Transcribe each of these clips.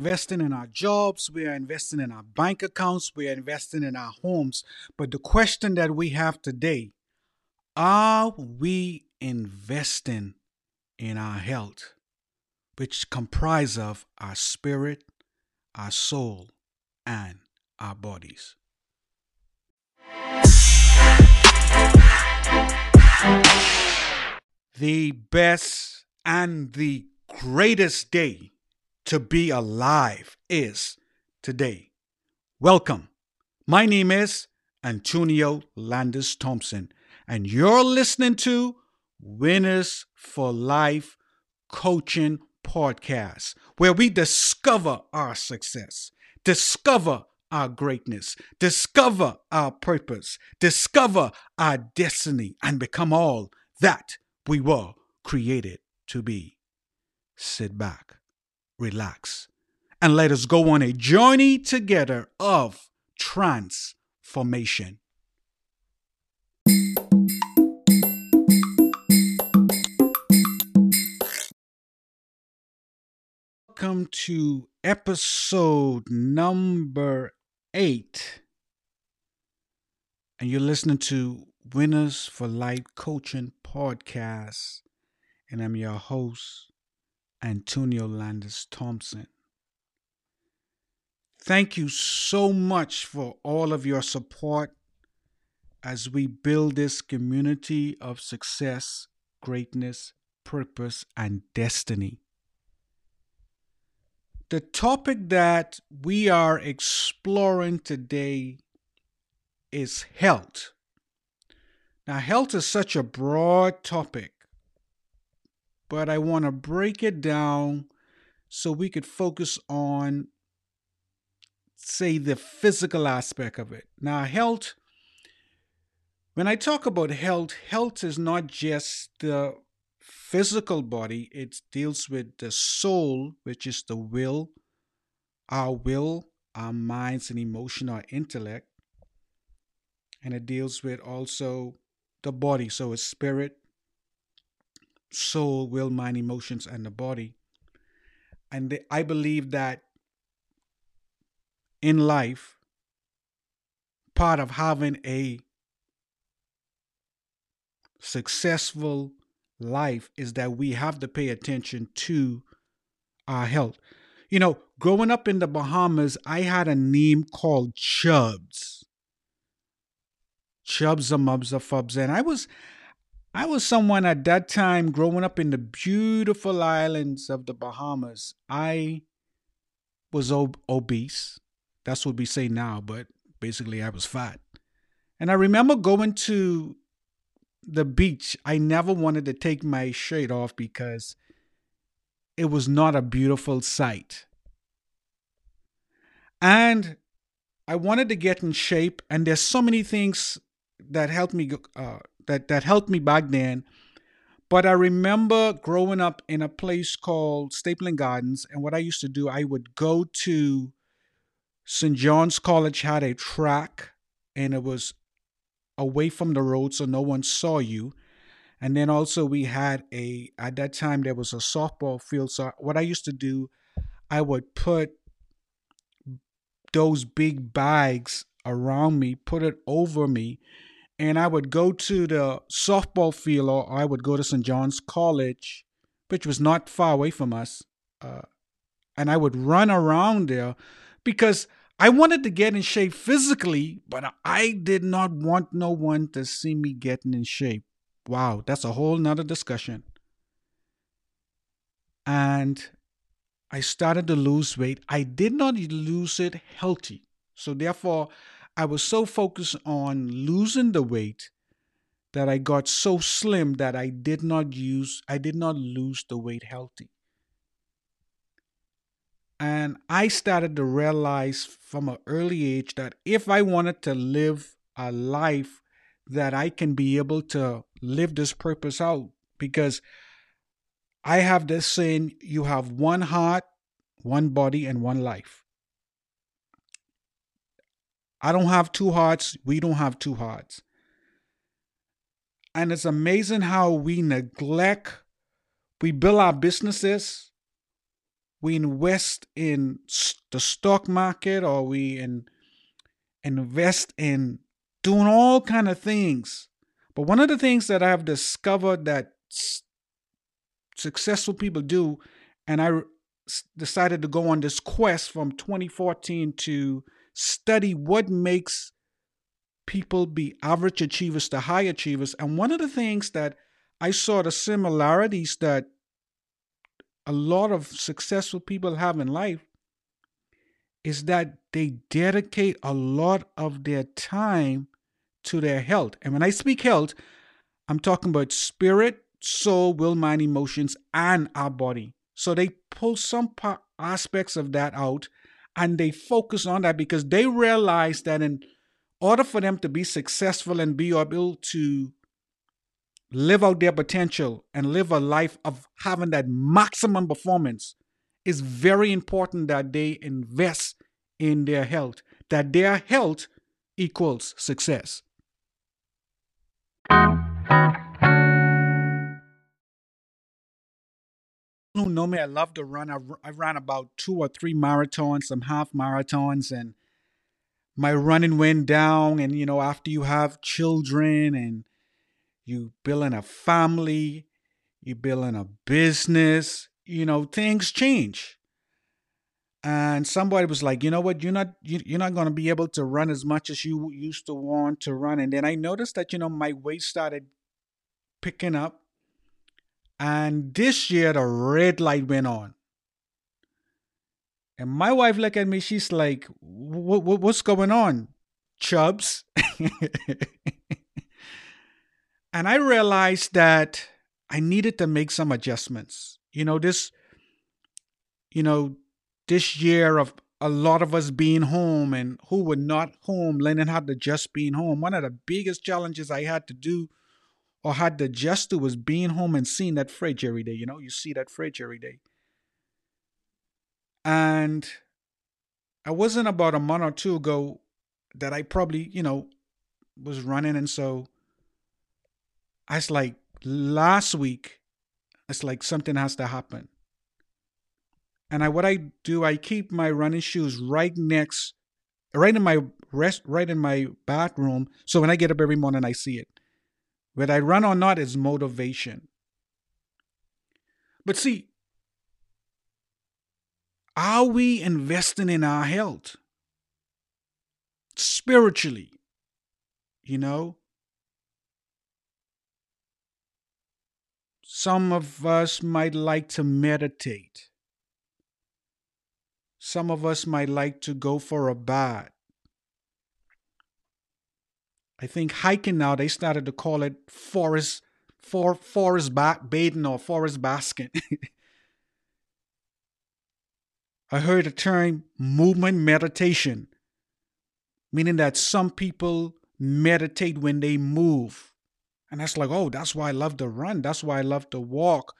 investing in our jobs, we are investing in our bank accounts, we are investing in our homes. But the question that we have today are we investing in our health, which comprise of our spirit, our soul, and our bodies? The best and the greatest day to be alive is today. Welcome. My name is Antonio Landis Thompson, and you're listening to Winners for Life Coaching Podcast, where we discover our success, discover our greatness, discover our purpose, discover our destiny, and become all that we were created to be. Sit back, relax, and let us go on a journey together of transformation. Welcome to episode number eight. And you're listening to Winners for Life Coaching Podcast. And I'm your host, Antonio Landis Thompson. Thank you so much for all of your support as we build this community of success, greatness, purpose, and destiny. The topic that we are exploring today is health. Now, health is such a broad topic, but I want to break it down so we could focus on, say, the physical aspect of it. Now, health, when I talk about health, health is not just the physical body, it deals with the soul, which is the will, our will, our minds and emotion, our intellect. And it deals with also the body. So it's spirit, soul, will, mind, emotions, and the body. And I believe that in life, part of having a successful life is that we have to pay attention to our health. You know, growing up in the Bahamas, I had a name called Chubs. Chubs, a mubs, a fubs. And I was I was someone at that time growing up in the beautiful islands of the Bahamas. I was ob- obese. That's what we say now, but basically I was fat. And I remember going to the beach, I never wanted to take my shirt off because it was not a beautiful sight. And I wanted to get in shape, and there's so many things that helped me uh, that that helped me back then. But I remember growing up in a place called Stapleton Gardens, and what I used to do, I would go to St. John's College had a track, and it was away from the road so no one saw you. And then also we had a at that time there was a softball field. So what I used to do, I would put those big bags around me, put it over me, and I would go to the softball field or I would go to St. John's College, which was not far away from us. Uh, and I would run around there because I wanted to get in shape physically, but I did not want no one to see me getting in shape. Wow, that's a whole nother discussion. And I started to lose weight. I did not lose it healthy. So therefore, I was so focused on losing the weight that I got so slim that I did not use I did not lose the weight healthy. And I started to realize from an early age that if I wanted to live a life that I can be able to live this purpose out, because I have this saying you have one heart, one body, and one life. I don't have two hearts. We don't have two hearts. And it's amazing how we neglect, we build our businesses, we invest in the stock market or we in, invest in doing all kind of things. But one of the things that I've discovered that successful people do, and I decided to go on this quest from 2014 to study what makes people be average achievers to high achievers. And one of the things that I saw the similarities that a lot of successful people have in life is that they dedicate a lot of their time to their health. And when I speak health, I'm talking about spirit, soul, will, mind, emotions, and our body. So they pull some aspects of that out and they focus on that because they realize that in order for them to be successful and be able to live out their potential and live a life of having that maximum performance, it's very important that they invest in their health, that their health equals success. Who know me, I love to run. I, I ran about two or three marathons, some half marathons, and my running went down. And you know, after you have children and you building a family, you building a business, you know, things change. And somebody was like, you know what, you're not you, you're not going to be able to run as much as you used to want to run. And then I noticed that you know my weight started picking up and this year, the red light went on. And my wife looked at me, she's like, What's going on, Chubs? and I realized that I needed to make some adjustments. You know, this, you know, this year of a lot of us being home and who were not home, learning how to just being home. One of the biggest challenges I had to do or had the just to was being home and seeing that fridge every day. You know, you see that fridge every day. And I wasn't about a month or two ago that I probably, you know, was running. And so I was like, last week, it's like something has to happen. And I what I do, I keep my running shoes right next, right in my rest, right in my bathroom. So when I get up every morning, I see it. Whether I run or not is motivation. But see, are we investing in our health? Spiritually, you know? Some of us might like to meditate. Some of us might like to go for a bath. I think hiking now they started to call it forest for forest ba- bathing or forest basking. I heard the term movement meditation, meaning that some people meditate when they move. And that's like, oh, that's why I love to run. That's why I love to walk.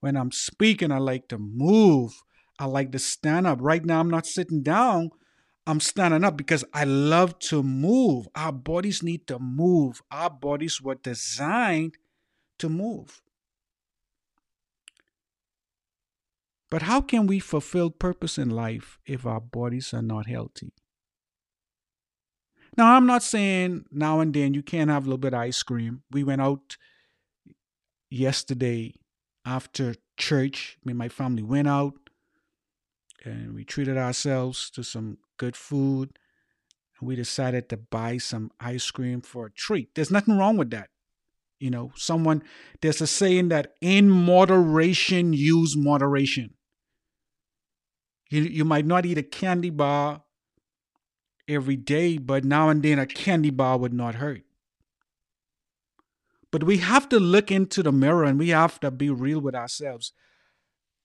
When I'm speaking, I like to move. I like to stand up. Right now, I'm not sitting down I'm standing up because I love to move. Our bodies need to move. Our bodies were designed to move. But how can we fulfill purpose in life if our bodies are not healthy? Now, I'm not saying now and then you can't have a little bit of ice cream. We went out yesterday after church. Me and my family went out and we treated ourselves to some good food. And we decided to buy some ice cream for a treat. There's nothing wrong with that. You know, someone, there's a saying that in moderation, use moderation. You, you might not eat a candy bar every day, but now and then a candy bar would not hurt. But we have to look into the mirror and we have to be real with ourselves.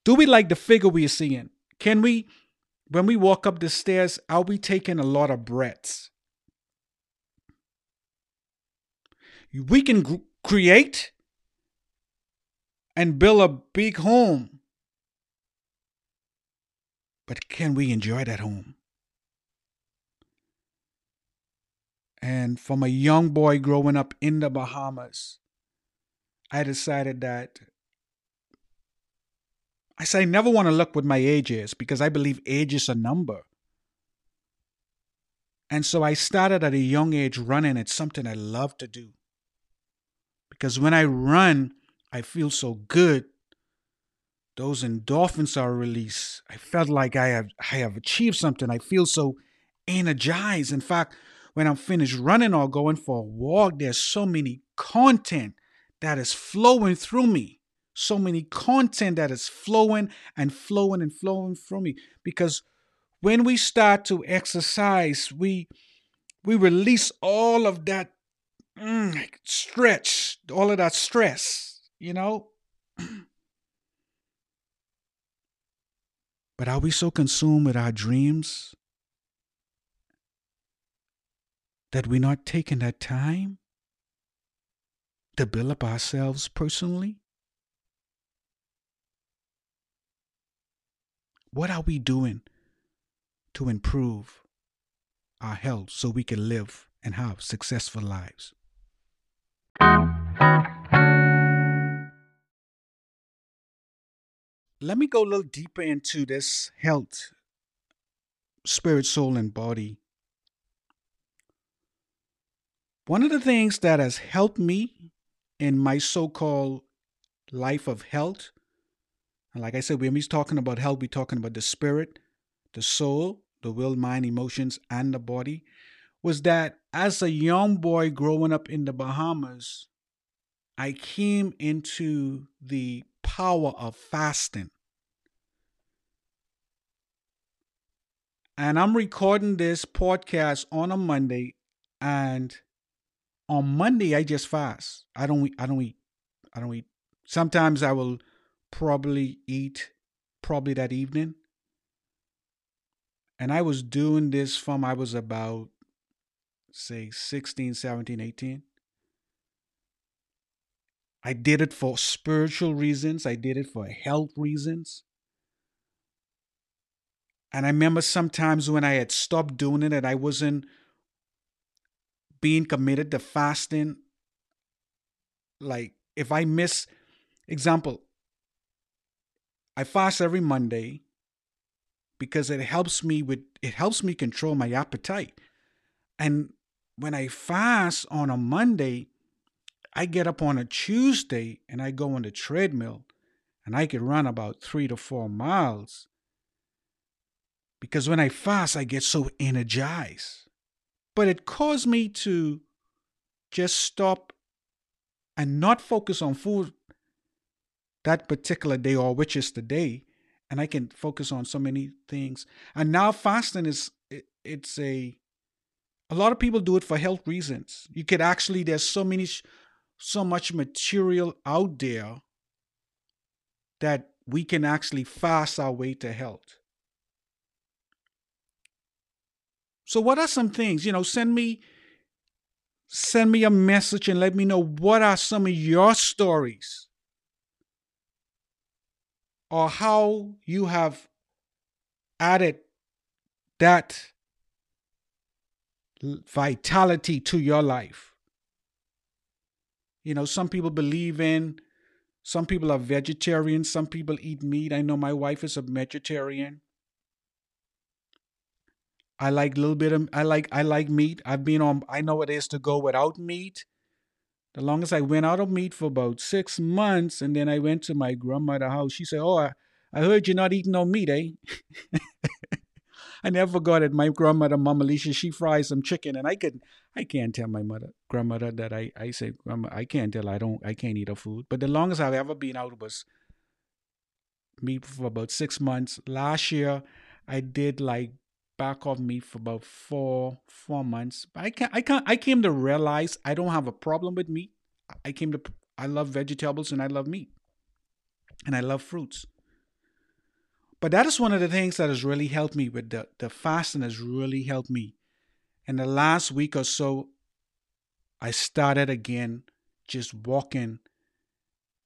Do we like the figure we're seeing? Can we when we walk up the stairs, are we taking a lot of breaths? We can g- create and build a big home, but can we enjoy that home? And from a young boy growing up in the Bahamas, I decided that I say never want to look what my age is because I believe age is a number. And so I started at a young age running. It's something I love to do. Because when I run, I feel so good. Those endorphins are released. I felt like I have I have achieved something. I feel so energized. In fact, when I'm finished running or going for a walk, there's so many content that is flowing through me. So many content that is flowing and flowing and flowing from me. Because when we start to exercise, we we release all of that mm, stretch, all of that stress, you know. but are we so consumed with our dreams that we're not taking that time to build up ourselves personally? What are we doing to improve our health so we can live and have successful lives? Let me go a little deeper into this health, spirit, soul, and body one of the things that has helped me in my so called life of health, and like I said, when we're talking about health, we're talking about the spirit, the soul, the will, mind, emotions, and the body, was that as a young boy growing up in the Bahamas, I came into the power of fasting. And I'm recording this podcast on a Monday, and on Monday I just fast. I don't I don't eat. I don't eat. Sometimes I will probably eat probably that evening. And I was doing this from I was about say 16, 17, 18. I did it for spiritual reasons. I did it for health reasons. And I remember sometimes when I had stopped doing it and I wasn't being committed to fasting like if i miss example i fast every monday because it helps me with it helps me control my appetite. And when i fast on a monday i get up on a tuesday and i go on the treadmill and i can run about three to four miles. Because when i fast i get so energized. But it caused me to just stop and not focus on food that particular day or which is the day and i can focus on so many things and now fasting is it, it's a a lot of people do it for health reasons you could actually there's so many so much material out there that we can actually fast our way to health So what are some things? You know, send me send me a message and let me know what are some of your stories or how you have added that vitality to your life. You know, some people believe in, some people are vegetarian, some people eat meat. I know my wife is a vegetarian. I like a little bit of I like I like meat. I've been on I know it is to go without meat. The longest I went out of meat for about six months, and then I went to my grandmother's house. She said, "Oh, I, I heard you're not eating no meat, eh?" I never forgot it. My grandmother, Mama Alicia, she fries some chicken, and I could, I can't tell my mother, grandmother, that I, I say, Grandma, I can't tell, I don't, I can't eat her food. But the longest I've ever been out was meat for about six months. Last year, I did like back off me for about four four months. But I can I can I came to realize I don't have a problem with meat. I came to I love vegetables and I love meat. And I love fruits. But that is one of the things that has really helped me with the, the fasting has really helped me. In the last week or so, I started again just walking.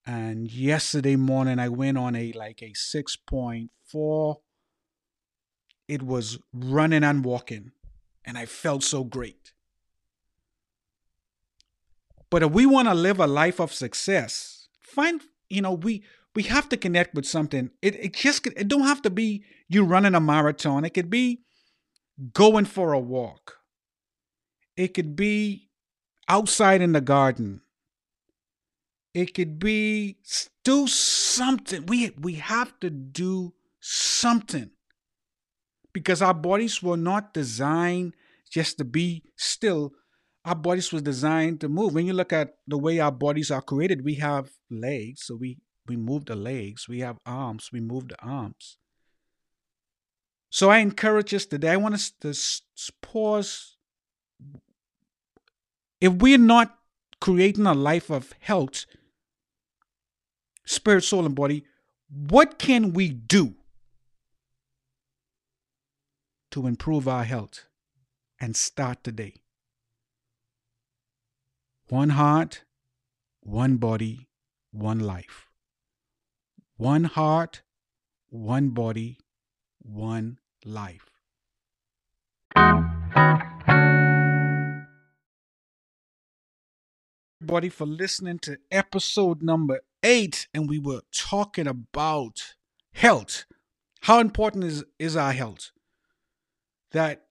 And yesterday morning I went on a like a 6.4 it was running and walking, and I felt so great. But if we want to live a life of success, find, you know, we we have to connect with something. It it just it don't have to be you running a marathon. It could be going for a walk. It could be outside in the garden. It could be do something. We we have to do something because our bodies were not designed just to be still. Our bodies was designed to move. When you look at the way our bodies are created, we have legs, so we we move the legs. We have arms, we move the arms. So I encourage us today. I want us to pause. If we're not creating a life of health, spirit, soul, and body, what can we do to improve our health and start today? One heart, one body, one life. One heart, one body, one life. Everybody, for listening to episode number eight, and we were talking about health. How important is, is our health? That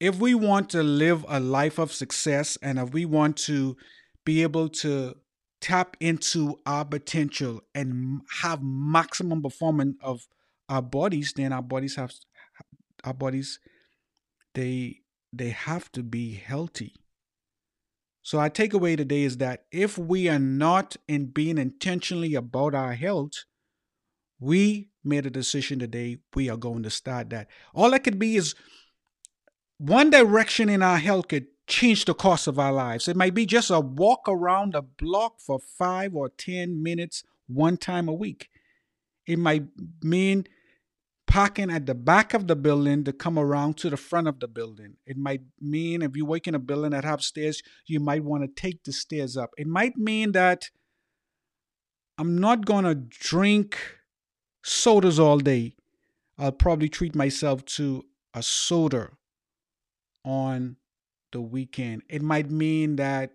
if we want to live a life of success and if we want to be able to tap into our potential and have maximum performance of our bodies, then our bodies have our bodies they they have to be healthy. So our takeaway today is that if we are not in being intentionally about our health, we made a decision today. We are going to start that. All that could be is one direction in our health could change the course of our lives. It might be just a walk around a block for five or 10 minutes one time a week. It might mean parking at the back of the building to come around to the front of the building. It might mean if you work in a building that have stairs, you might want to take the stairs up. It might mean that I'm not going to drink sodas all day. I'll probably treat myself to a soda on the weekend. It might mean that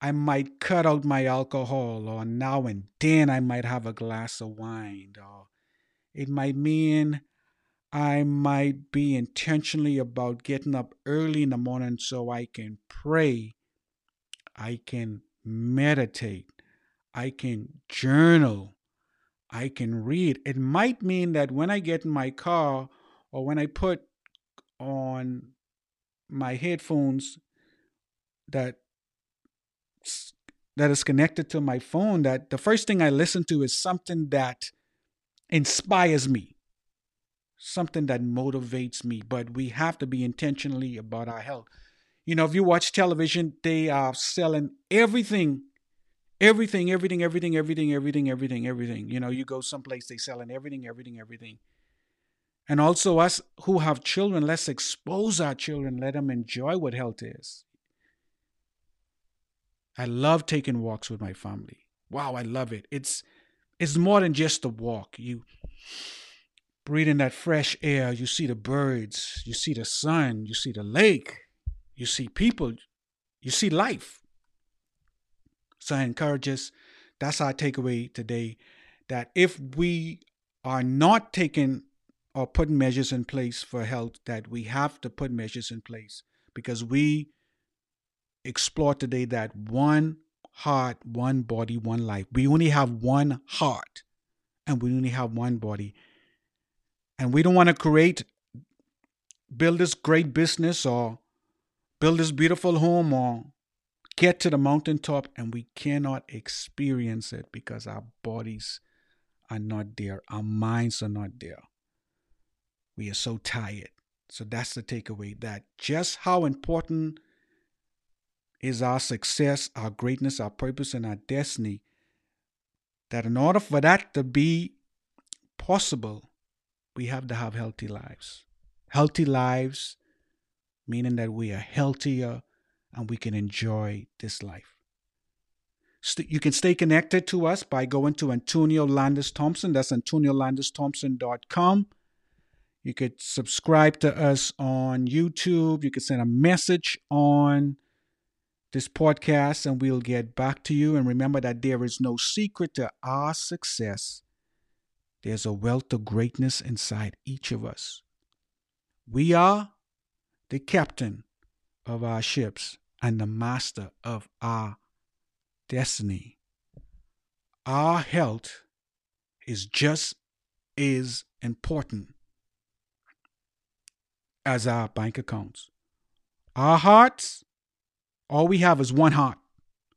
I might cut out my alcohol, or now and then I might have a glass of wine, or it might mean I might be intentionally about getting up early in the morning so I can pray, I can meditate, I can journal, I can read. It might mean that when I get in my car or when I put on my headphones that that is connected to my phone that the first thing I listen to is something that inspires me, something that motivates me. But we have to be intentionally about our health. You know, if you watch television, they are selling everything, everything, everything, everything, everything, everything, everything, everything. You know, you go someplace, they selling everything, everything, everything. And also, us who have children, let's expose our children, let them enjoy what health is. I love taking walks with my family. Wow, I love it. It's it's more than just a walk. You breathe in that fresh air, you see the birds, you see the sun, you see the lake, you see people, you see life. So I encourage us, that's our takeaway today, that if we are not taking or putting measures in place for health that we have to put measures in place because we explore today that one heart, one body, one life. We only have one heart and we only have one body. And we don't want to create, build this great business or build this beautiful home or get to the mountaintop and we cannot experience it because our bodies are not there, our minds are not there. We are so tired. So that's the takeaway that just how important is our success, our greatness, our purpose, and our destiny. That in order for that to be possible, we have to have healthy lives. Healthy lives, meaning that we are healthier and we can enjoy this life. You can stay connected to us by going to Antonio Landis Thompson. That's AntonioLandisThompson.com. You could subscribe to us on YouTube. You could send a message on this podcast and we'll get back to you. And remember that there is no secret to our success. There's a wealth of greatness inside each of us. We are the captain of our ships and the master of our destiny. Our health is just as important as our bank accounts. Our hearts, all we have is one heart.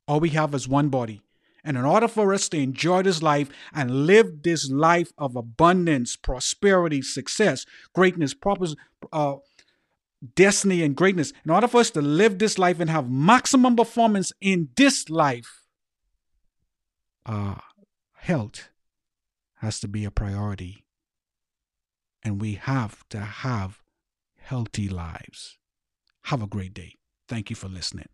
All we have is one body. And in order for us to enjoy this life and live this life of abundance, prosperity, success, greatness, proper, uh, destiny, and greatness, in order for us to live this life and have maximum performance in this life, uh, health has to be a priority. And we have to have healthy lives. Have a great day. Thank you for listening.